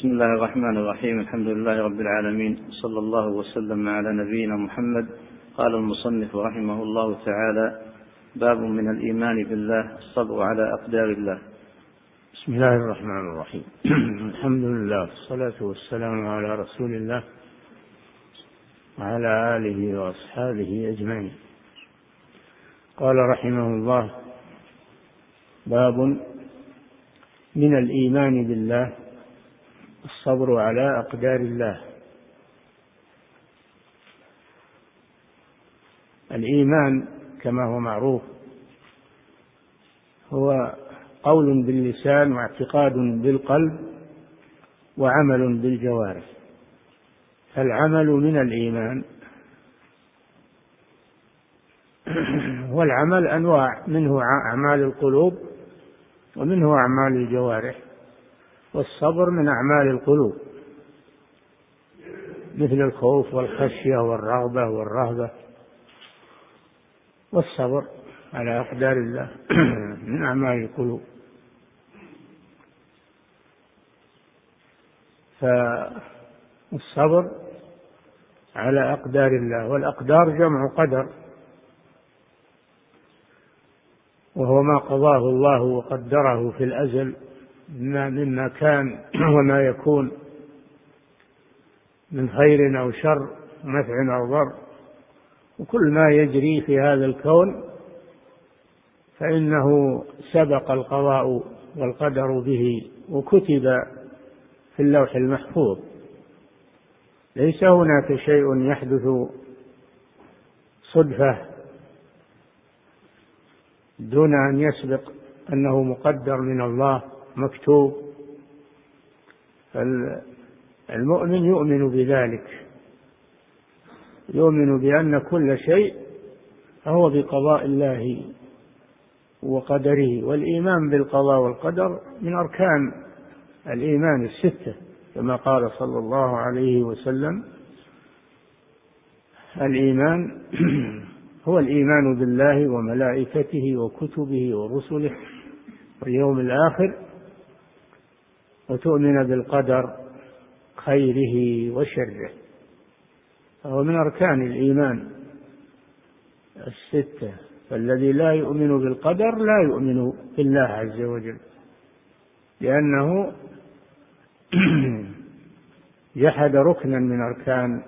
بسم الله الرحمن الرحيم الحمد لله رب العالمين صلى الله وسلم على نبينا محمد قال المصنف رحمه الله تعالى باب من الإيمان بالله الصبر على أقدار الله بسم الله الرحمن الرحيم الحمد لله والصلاة والسلام على رسول الله وعلى آله وأصحابه أجمعين قال رحمه الله باب من الإيمان بالله الصبر على أقدار الله. الإيمان كما هو معروف هو قول باللسان واعتقاد بالقلب وعمل بالجوارح. فالعمل من الإيمان. والعمل أنواع منه أعمال القلوب ومنه أعمال الجوارح. والصبر من أعمال القلوب. مثل الخوف والخشية والرغبة والرهبة. والصبر على أقدار الله من أعمال القلوب. فالصبر على أقدار الله والأقدار جمع قدر. وهو ما قضاه الله وقدره في الأزل. مما كان وما يكون من خير أو شر نفع أو ضر. وكل ما يجري في هذا الكون فإنه سبق القضاء والقدر به وكتب في اللوح المحفوظ. ليس هناك شيء يحدث صدفة دون أن يسبق أنه مقدر من الله مكتوب. المؤمن يؤمن بذلك. يؤمن بأن كل شيء هو بقضاء الله وقدره والإيمان بالقضاء والقدر من أركان الإيمان الستة كما قال صلى الله عليه وسلم الإيمان هو الإيمان بالله وملائكته وكتبه ورسله واليوم الآخر وتؤمن بالقدر خيره وشره. فهو من أركان الإيمان. الستة فالذي لا يؤمن بالقدر لا يؤمن بالله عز وجل لأنه جحد ركنا من أركان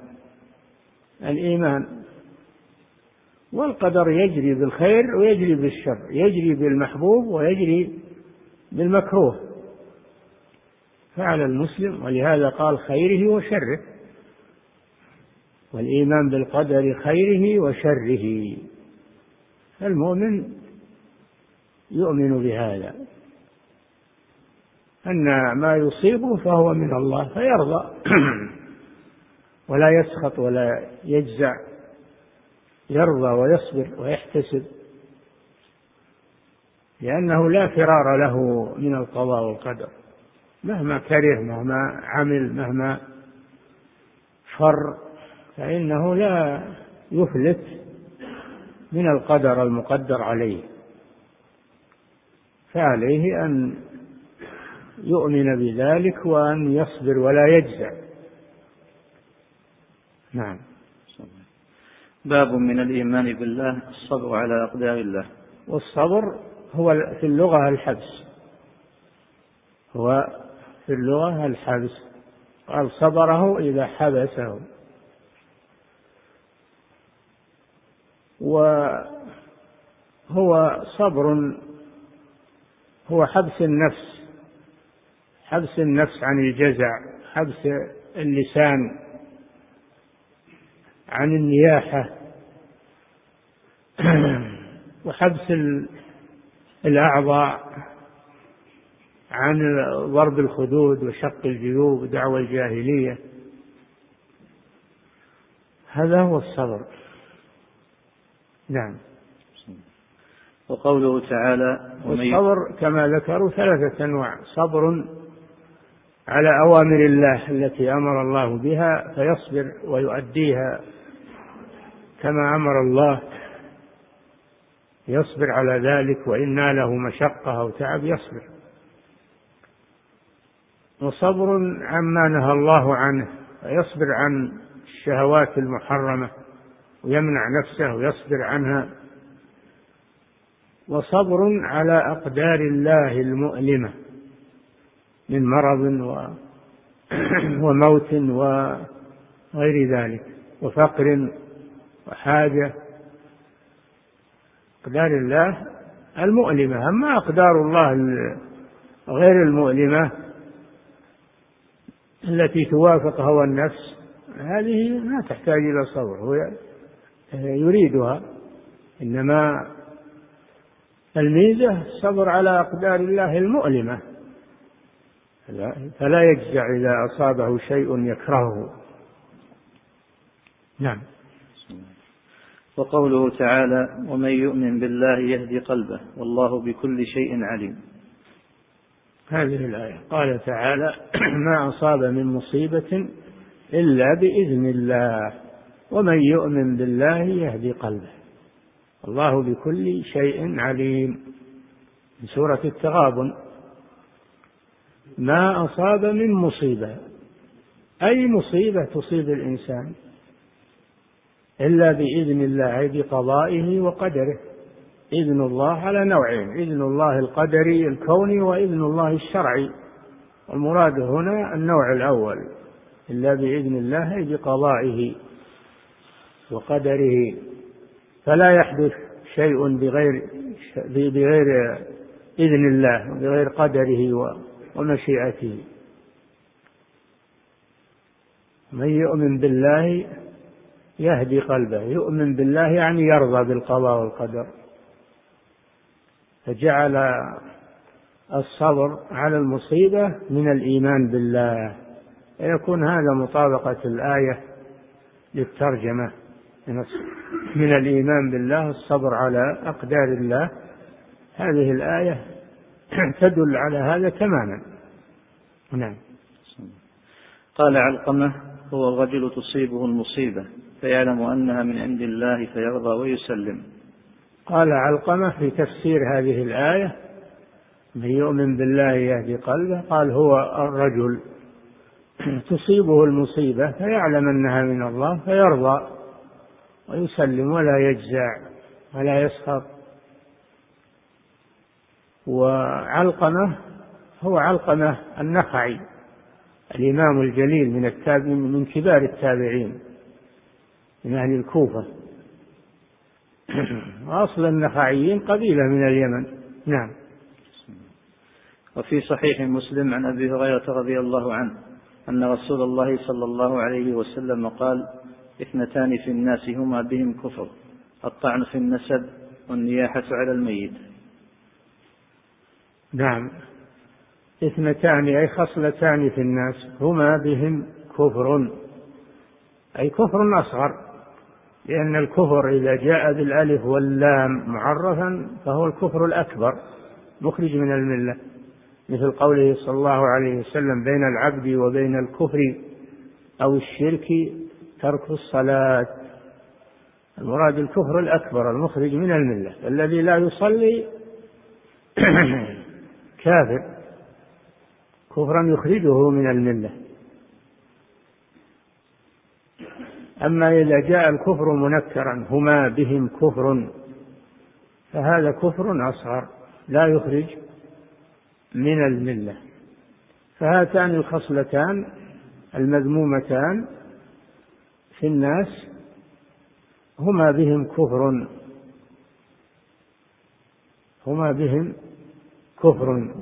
الإيمان. والقدر يجري بالخير ويجري بالشر يجري بالمحبوب ويجري بالمكروه. فعلى المسلم ولهذا قال خيره وشره. والإيمان بالقدر خيره وشره. المؤمن يؤمن بهذا. أن ما يصيبه فهو من الله فيرضى. ولا يسخط ولا يجزع. يرضى ويصبر ويحتسب. لأنه لا فرار له من القضاء والقدر. مهما كره مهما عمل مهما فر فإنه لا يفلت من القدر المقدر عليه. فعليه أن يؤمن بذلك وأن يصبر ولا يجزع. نعم. باب من الإيمان بالله الصبر على أقدار الله. والصبر هو في اللغة الحبس. هو في اللغة الحبس قال صبره إذا حبسه. وهو صبر هو حبس النفس حبس النفس عن الجزع حبس اللسان عن النياحة. وحبس الأعضاء. عن ضرب الخدود وشق الجيوب ودعوى الجاهلية. هذا هو الصبر. نعم. وقوله تعالى والصبر كما ذكروا ثلاثة أنواع. صبر على أوامر الله التي أمر الله بها فيصبر ويؤديها كما أمر الله. يصبر على ذلك وإن ناله مشقة أو تعب يصبر. وصبر عما نهى الله عنه فيصبر عن الشهوات المحرمة ويمنع نفسه ويصبر عنها. وصبر على أقدار الله المؤلمة من مرض وموت وغير ذلك وفقر وحاجة. أقدار الله المؤلمة أما أقدار الله غير المؤلمة التي توافق هوى النفس هذه ما تحتاج إلى صبر هو يريدها. إنما الميزة الصبر على أقدار الله المؤلمة. فلا يجزع إذا أصابه شيء يكرهه. نعم. وقوله تعالى ومن يؤمن بالله يهدي قلبه والله بكل شيء عليم. هذه الآية. قال تعالى ما أصاب من مصيبة إلا بإذن الله ومن يؤمن بالله يهدي قلبه. الله بكل شيء عليم. من سورة التغابن ما أصاب من مصيبة. أي مصيبة تصيب الإنسان إلا بإذن الله بقضائه وقدره. إذن الله على نوعين إذن الله القدري الكوني وإذن الله الشرعي. المراد هنا النوع الأول إلا بإذن الله بقضائه وقدره. فلا يحدث شيء بغير بغير إذن الله وبغير قدره ومشيئته. من يؤمن بالله يهدي قلبه يؤمن بالله يعني يرضى بالقضاء والقدر. فجعل الصبر على المصيبة من الإيمان بالله. يكون هذا مطابقة الآية للترجمة. من الإيمان بالله الصبر على أقدار الله. هذه الآية تدل على هذا تماما. نعم. قال علقمة هو الرجل تصيبه المصيبة فيعلم أنها من عند الله فيرضى ويسلم. قال علقمة في تفسير هذه الآية من يؤمن بالله يهدي قلبه قال هو الرجل تصيبه المصيبة فيعلم أنها من الله فيرضى ويسلم ولا يجزع ولا يسخط. وعلقمة هو علقمة النخعي الإمام الجليل من التابع من كبار التابعين من أهل الكوفة. وأصل النخعيين قبيلة من اليمن. نعم. وفي صحيح مسلم عن أبي هريرة رضي الله عنه أن رسول الله صلى الله عليه وسلم قال إثنتان في الناس هما بهم كفر الطعن في النسب والنياحة على الميت. نعم. إثنتان أي خصلتان في الناس هما بهم كفر. أي كفر أصغر. لأن الكفر إذا جاء بالألف واللام معرفا فهو الكفر الأكبر مخرج من الملة. مثل قوله صلى الله عليه وسلم بين العبد وبين الكفر أو الشرك ترك الصلاة. المراد الكفر الأكبر المخرج من الملة. الذي لا يصلي كافر كفرا يخرجه من الملة. أما إذا جاء الكفر منكرا هما بهم كفر. فهذا كفر أصغر لا يخرج من الملة. فهاتان الخصلتان المذمومتان في الناس هما بهم كفر. هما بهم كفر.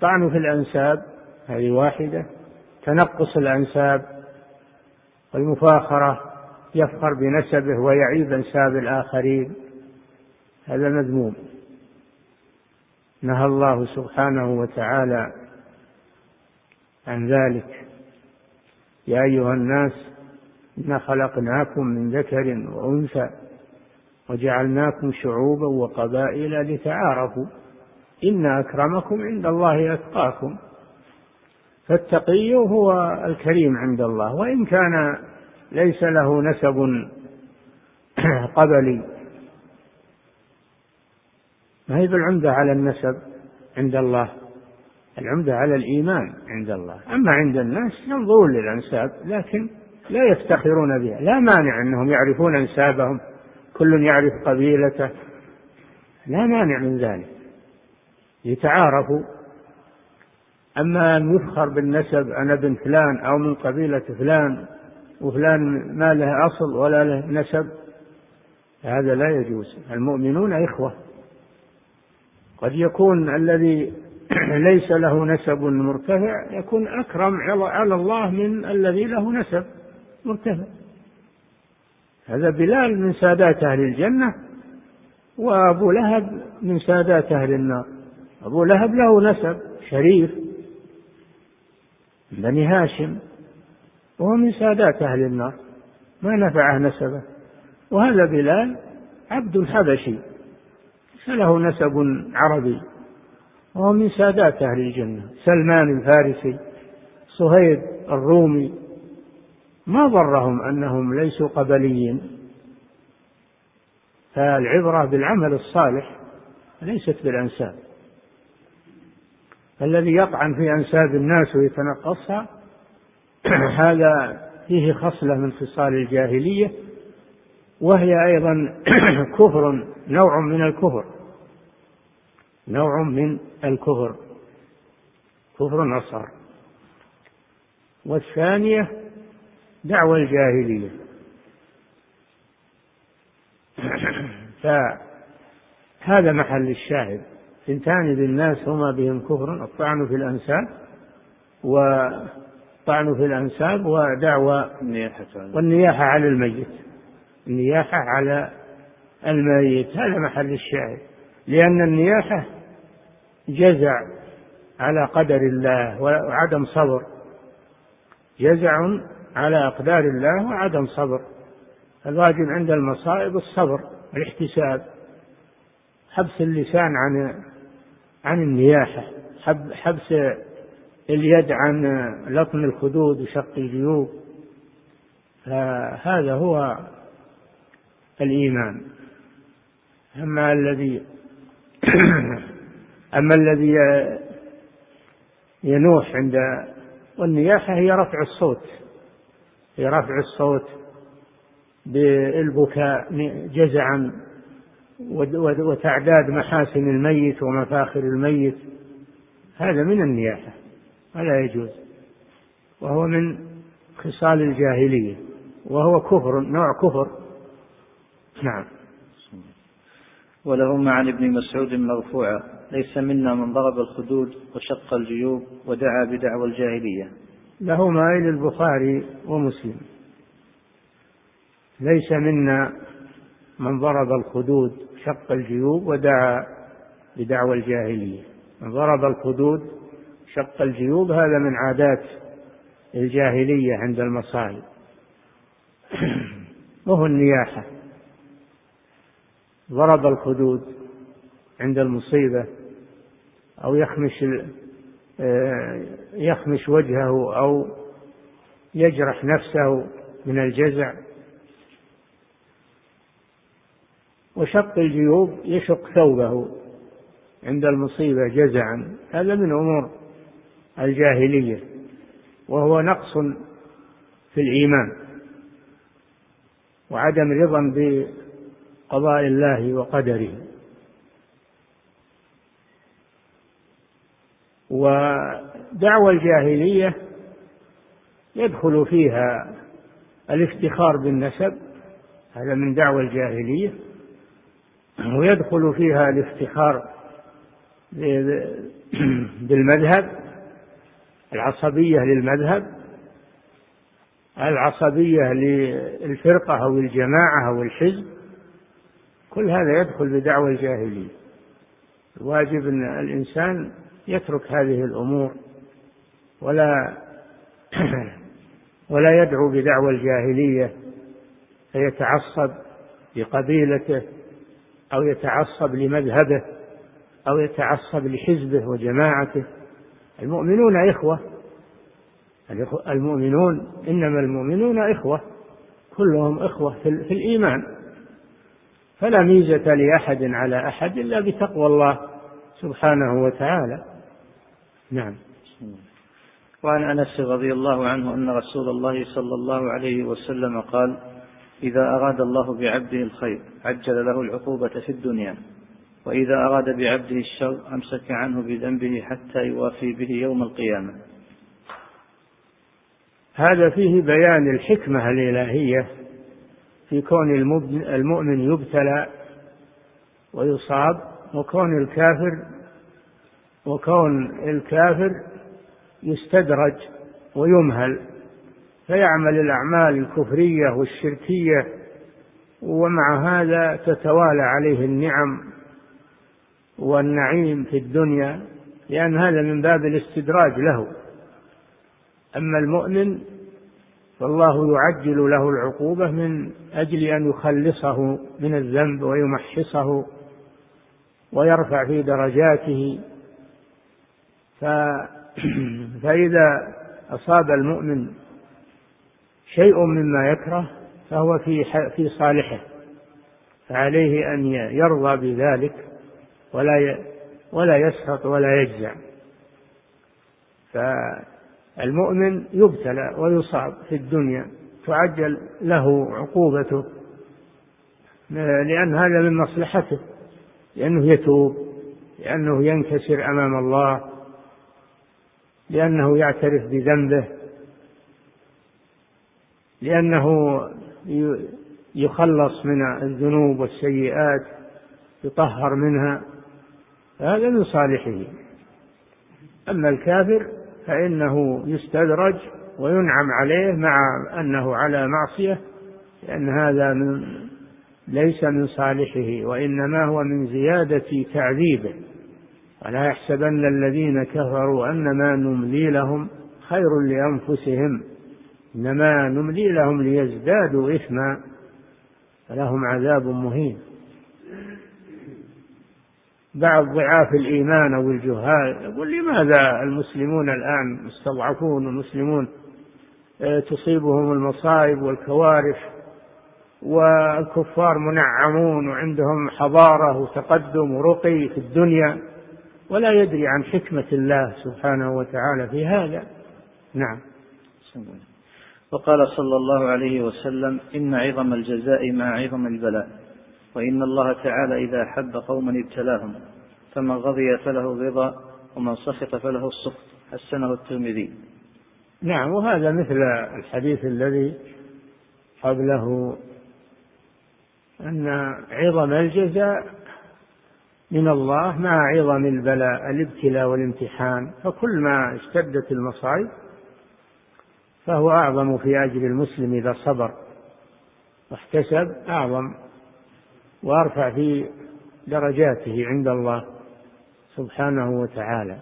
طعن في الأنساب هذه واحدة. تنقص الأنساب والمفاخرة. يفخر بنسبه ويعيب أنساب الآخرين. هذا مذموم. نهى الله سبحانه وتعالى عن ذلك. يا أيها الناس انا خلقناكم من ذكر وأنثى وجعلناكم شعوبا وقبائل لتعارفوا. إن أكرمكم عند الله أتقاكم. فالتقي هو الكريم عند الله. وإن كان ليس له نسب قبلي. ما هي بالعمدة على النسب عند الله؟ العمدة على الإيمان عند الله. أما عند الناس ينظرون للأنساب لكن لا يفتخرون بها. لا مانع أنهم يعرفون أنسابهم. كل يعرف قبيلته. لا مانع من ذلك. يتعارفوا. أما أن يفخر بالنسب أنا ابن فلان أو من قبيلة فلان وفلان ما له أصل ولا له نسب هذا لا يجوز. المؤمنون إخوة. قد يكون الذي ليس له نسب مرتفع يكون أكرم على الله من الذي له نسب مرتفع. هذا بلال من سادات أهل الجنة وأبو لهب من سادات أهل النار. أبو لهب له نسب شريف. بني هاشم وهو من سادات أهل النار ما نفعه نسبه وهذا بلال عبد حبشي له نسب عربي. وهو من سادات أهل الجنة سلمان الفارسي صهيب الرومي. ما ضرهم أنهم ليسوا قبليين. فالعبرة بالعمل الصالح ليست بالأنساب. الذي يطعن في أنساب الناس ويتنقصها هذا فيه خصلة من خصال الجاهلية وهي أيضا كفر نوع من الكفر نوع من الكفر كفر أصغر والثانية دعوى الجاهلية. فهذا محل الشاهد. ثنتان بالناس هما بهم كفر الطعن في الأنساب والطعن في الأنساب ودعوى والنياحة على الميت. النياحة على الميت. هذا محل الشاهد. لأن النياحة جزع على قدر الله وعدم صبر. جزع على أقدار الله وعدم صبر. الواجب عند المصائب الصبر والاحتساب. حبس اللسان عن عن النياحة. حبس اليد عن لطم الخدود وشق الجيوب. فهذا هو الإيمان. أما الذي أما الذي ينوح عند والنياحة هي رفع الصوت. هي رفع الصوت بالبكاء جزعا وتعداد محاسن الميت ومفاخر الميت. هذا من النياحة. ولا يجوز. وهو من خصال الجاهلية. وهو كفر نوع كفر. نعم. وله عن ابن مسعود مرفوعا ليس منا من ضرب الخدود وشق الجيوب ودعا بدعوى الجاهلية. لهما إلى البخاري ومسلم. ليس منا من ضرب الخدود شق الجيوب ودعا بدعوى الجاهلية. من ضرب الخدود شق الجيوب هذا من عادات الجاهلية عند المصائب. وهو النياحة. ضرب الخدود عند المصيبة أو يخمش آه، يخمش وجهه أو يجرح نفسه من الجزع. وشق الجيوب يشق ثوبه عند المصيبة جزعا. هذا من أمور الجاهلية وهو نقص في الإيمان وعدم رضا بقضاء الله وقدره. ودعوى الجاهلية يدخل فيها الافتخار بالنسب هذا من دعوى الجاهلية ويدخل فيها الافتخار بالمذهب العصبية للمذهب العصبية للفرقة أو الجماعة أو الحزب كل هذا يدخل بدعوى الجاهلية. الواجب أن الإنسان يترك هذه الأمور ولا ولا يدعو بدعوى الجاهلية فيتعصب لقبيلته أو يتعصب لمذهبه أو يتعصب لحزبه وجماعته. المؤمنون إخوة. المؤمنون إنما المؤمنون إخوة. كلهم إخوة في الإيمان. فلا ميزة لأحد على أحد إلا بتقوى الله سبحانه وتعالى. نعم. وعن أنس رضي الله عنه أن رسول الله صلى الله عليه وسلم قال إذا أراد الله بعبده الخير عجل له العقوبة في الدنيا. وإذا أراد بعبده الشر أمسك عنه بذنبه حتى يوافي به يوم القيامة. هذا فيه بيان الحكمة الإلهية في كون المؤمن يبتلى ويصاب وكون الكافر وكون الكافر يستدرج ويمهل. فيعمل الأعمال الكفرية والشركية ومع هذا تتوالى عليه النعم والنعيم في الدنيا لأن هذا من باب الاستدراج له. أما المؤمن فالله يعجل له العقوبة من أجل أن يخلصه من الذنب ويمحصه ويرفع في درجاته. ف فإذا أصاب المؤمن شيء مما يكره فهو في في صالحه فعليه أن يرضى بذلك. ولا ولا يسخط ولا يجزع. فالمؤمن يبتلى ويصاب في الدنيا تعجل له عقوبته لأن هذا من مصلحته لأنه يتوب لأنه ينكسر أمام الله لأنه يعترف بذنبه لأنه يخلص من الذنوب والسيئات يطهر منها. هذا من صالحه. أما الكافر فإنه يستدرج وينعم عليه مع أنه على معصية لأن هذا من ليس من صالحه وإنما هو من زيادة تعذيبه. ولا يحسبن الذين كفروا أنما نملي لهم خير لأنفسهم إنما نملي لهم ليزدادوا إثما فلهم عذاب مهين. بعض ضعاف الإيمان أو الجهال يقول لماذا المسلمون الآن مستضعفون المسلمون آه، تصيبهم المصائب والكوارث والكفار منعمون وعندهم حضارة وتقدم ورقي في الدنيا ولا يدري عن حكمة الله سبحانه وتعالى في هذا. نعم. وقال صلى الله عليه وسلم إن عظم الجزاء مع عظم البلاء. وإن الله تعالى إذا أحب قوما ابتلاهم فمن رضي فله الرضا ومن سخط فله السخط. حسنه الترمذي نعم وهذا مثل الحديث الذي قبله أن عظم الجزاء من الله مع عظم البلاء الابتلاء والامتحان. فكل ما اشتدت المصائب فهو أعظم في أجر المسلم إذا صبر واحتسب أعظم. وأرفع في درجاته عند الله سبحانه وتعالى.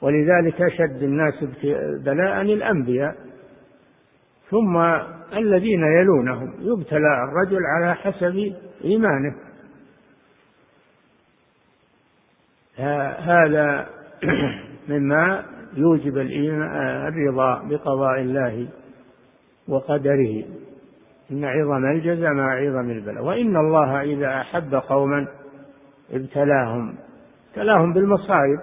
ولذلك أشد الناس بلاء الأنبياء ثم الذين يلونهم. يبتلى الرجل على حسب إيمانه. هذا مما يوجب الرضا بقضاء الله وقدره. إن عظم الجزاء مع عظم البلاء. وإن الله إذا أحب قوما ابتلاهم ابتلاهم بالمصائب.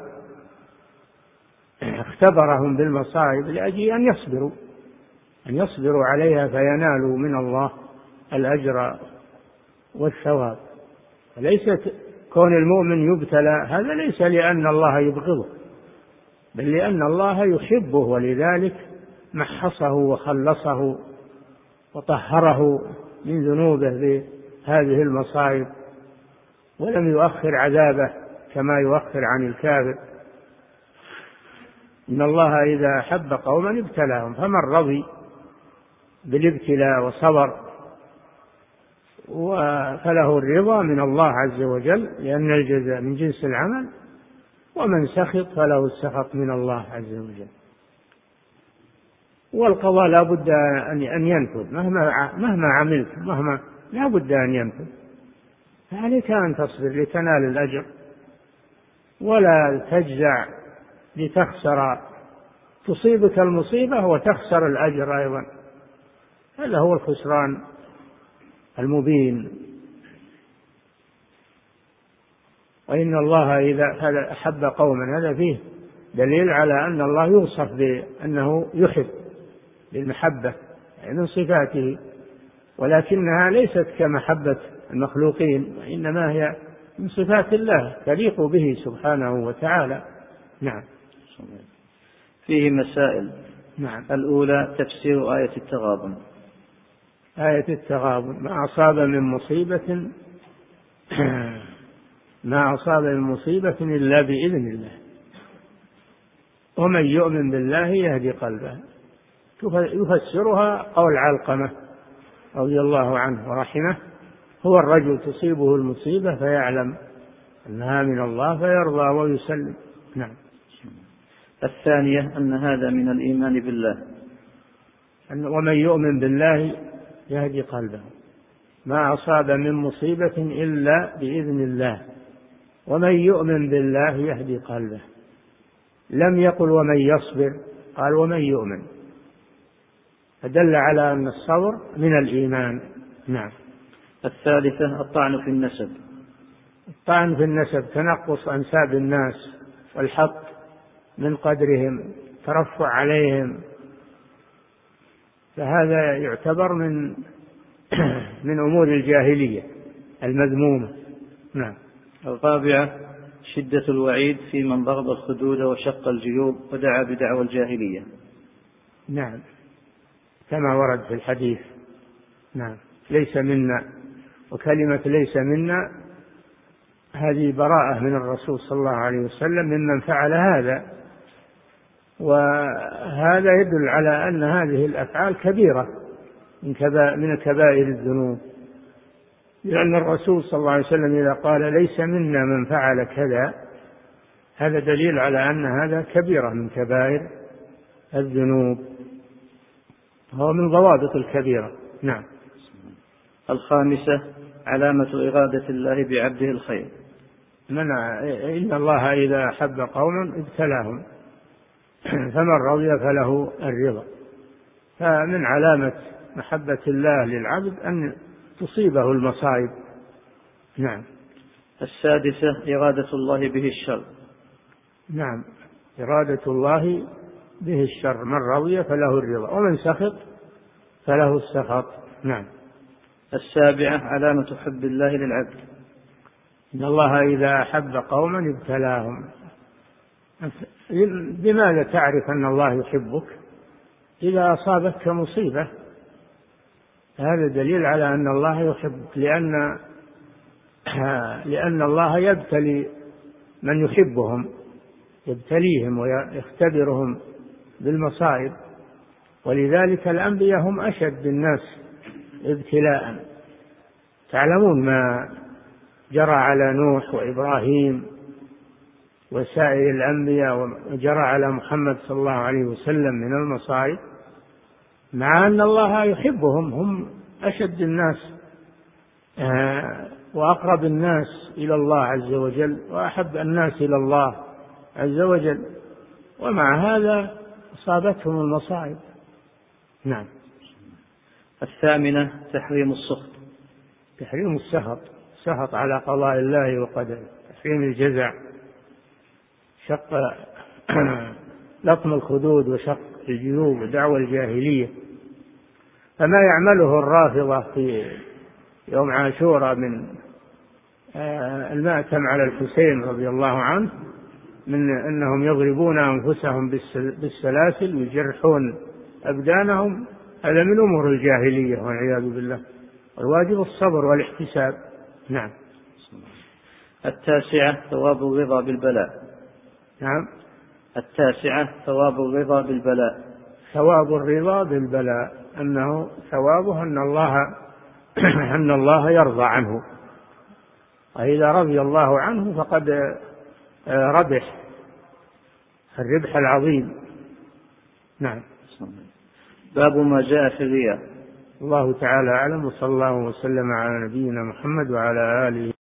اختبرهم بالمصائب لأجل أن يصبروا أن يصبروا عليها فينالوا من الله الأجر والثواب. ليست كون المؤمن يبتلى هذا ليس لأن الله يبغضه بل لأن الله يحبه ولذلك محصه وخلصه وطهره من ذنوبه بهذه المصائب ولم يؤخر عذابه كما يؤخر عن الكافر. إن الله إذا أحب قوما ابتلاهم فمن رضي بالابتلاء وصبر فله الرضا من الله عز وجل لأن الجزاء من جنس العمل ومن سخط فله السخط من الله عز وجل. والقضاء لا بد أن ينفذ. مهما مهما عملت مهما لا بد أن ينفذ. فعليك أن تصبر لتنال الأجر ولا تجزع لتخسر. تصيبك المصيبة وتخسر الأجر أيضا. هذا هو الخسران المبين. وإن الله إذا أحب قوما. هذا فيه دليل على أن الله يوصف بأنه يحب. بالمحبة يعني من صفاته ولكنها ليست كمحبة المخلوقين وإنما هي من صفات الله تليق به سبحانه وتعالى. نعم. فيه مسائل. نعم. الأولى تفسير آية التغابن. آية التغابن. ما أصاب من مصيبة ما أصاب من مصيبة إلا بإذن الله. ومن يؤمن بالله يهدي قلبه. يفسرها قول علقمة رضي الله عنه ورحمه هو الرجل تصيبه المصيبة فيعلم أنها من الله فيرضى ويسلم. نعم. الثانية أن هذا من الإيمان بالله. ومن يؤمن بالله يهدي قلبه. ما أصاب من مصيبة إلا بإذن الله. ومن يؤمن بالله يهدي قلبه. لم يقل ومن يصبر قال ومن يؤمن. فدل على أن الصبر من الإيمان. نعم. الثالثة الطعن في النسب. الطعن في النسب تنقص أنساب الناس والحق من قدرهم ترفع عليهم. فهذا يعتبر من من أمور الجاهلية المذمومة. نعم. الرابعة شدة الوعيد في من ضرب الخدود وشق الجيوب ودعا بدعوى الجاهلية. نعم. كما ورد في الحديث. نعم. ليس منا وكلمة ليس منا هذه براءة من الرسول صلى الله عليه وسلم ممن فعل هذا. وهذا يدل على أن هذه الأفعال كبيرة من من كبائر الذنوب. لأن الرسول صلى الله عليه وسلم إذا قال ليس منا من فعل كذا هذا دليل على أن هذا كبيرة من كبائر الذنوب. هو من ضوابط الكبيرة. نعم. الخامسة علامة إرادة الله بعبده الخير. منع إن الله إذا أحب قوما ابتلاهم. فمن رضي فله الرضا. فمن علامة محبة الله للعبد أن تصيبه المصائب. نعم. السادسة إرادة الله به الشر. نعم. إرادة الله به الشر من رضي فله الرضا ومن سخط فله السخط. نعم. السابعة علامة حب الله للعبد. إن الله إذا أحب قوما ابتلاهم. بماذا تعرف أن الله يحبك؟ إذا أصابتك مصيبة. هذا دليل على أن الله يحبك لأن لأن الله يبتلي من يحبهم يبتليهم ويختبرهم. بالمصائب. ولذلك الأنبياء هم أشد الناس ابتلاء. تعلمون ما جرى على نوح وإبراهيم وسائر الأنبياء وجرى على محمد صلى الله عليه وسلم من المصائب مع أن الله يحبهم. هم أشد الناس آه، وأقرب الناس إلى الله عز وجل وأحب الناس إلى الله عز وجل. ومع هذا أصابتهم المصائب. نعم. الثامنة تحريم السخط. تحريم السخط. سخط على قضاء الله وقدره. تحريم الجزع. شق لطم الخدود وشق الجيوب ودعوى الجاهلية. فما يعمله الرافضة في يوم عاشوراء من آه، المأتم على الحسين رضي الله عنه من أنهم يضربون أنفسهم بالسلاسل ويجرحون أبدانهم. هذا من أمور الجاهلية والعياذ بالله. الواجب الصبر والاحتساب. نعم. التاسعة ثواب الرضا بالبلاء. نعم. التاسعة ثواب الرضا بالبلاء. ثواب الرضا بالبلاء. أنه ثوابه أن الله أن الله يرضى عنه. وإذا رضي الله عنه فقد ربح. الربح العظيم. نعم. باب ما جاء في الرياء. الله تعالى أعلم وصلى الله وسلم على نبينا محمد وعلى آله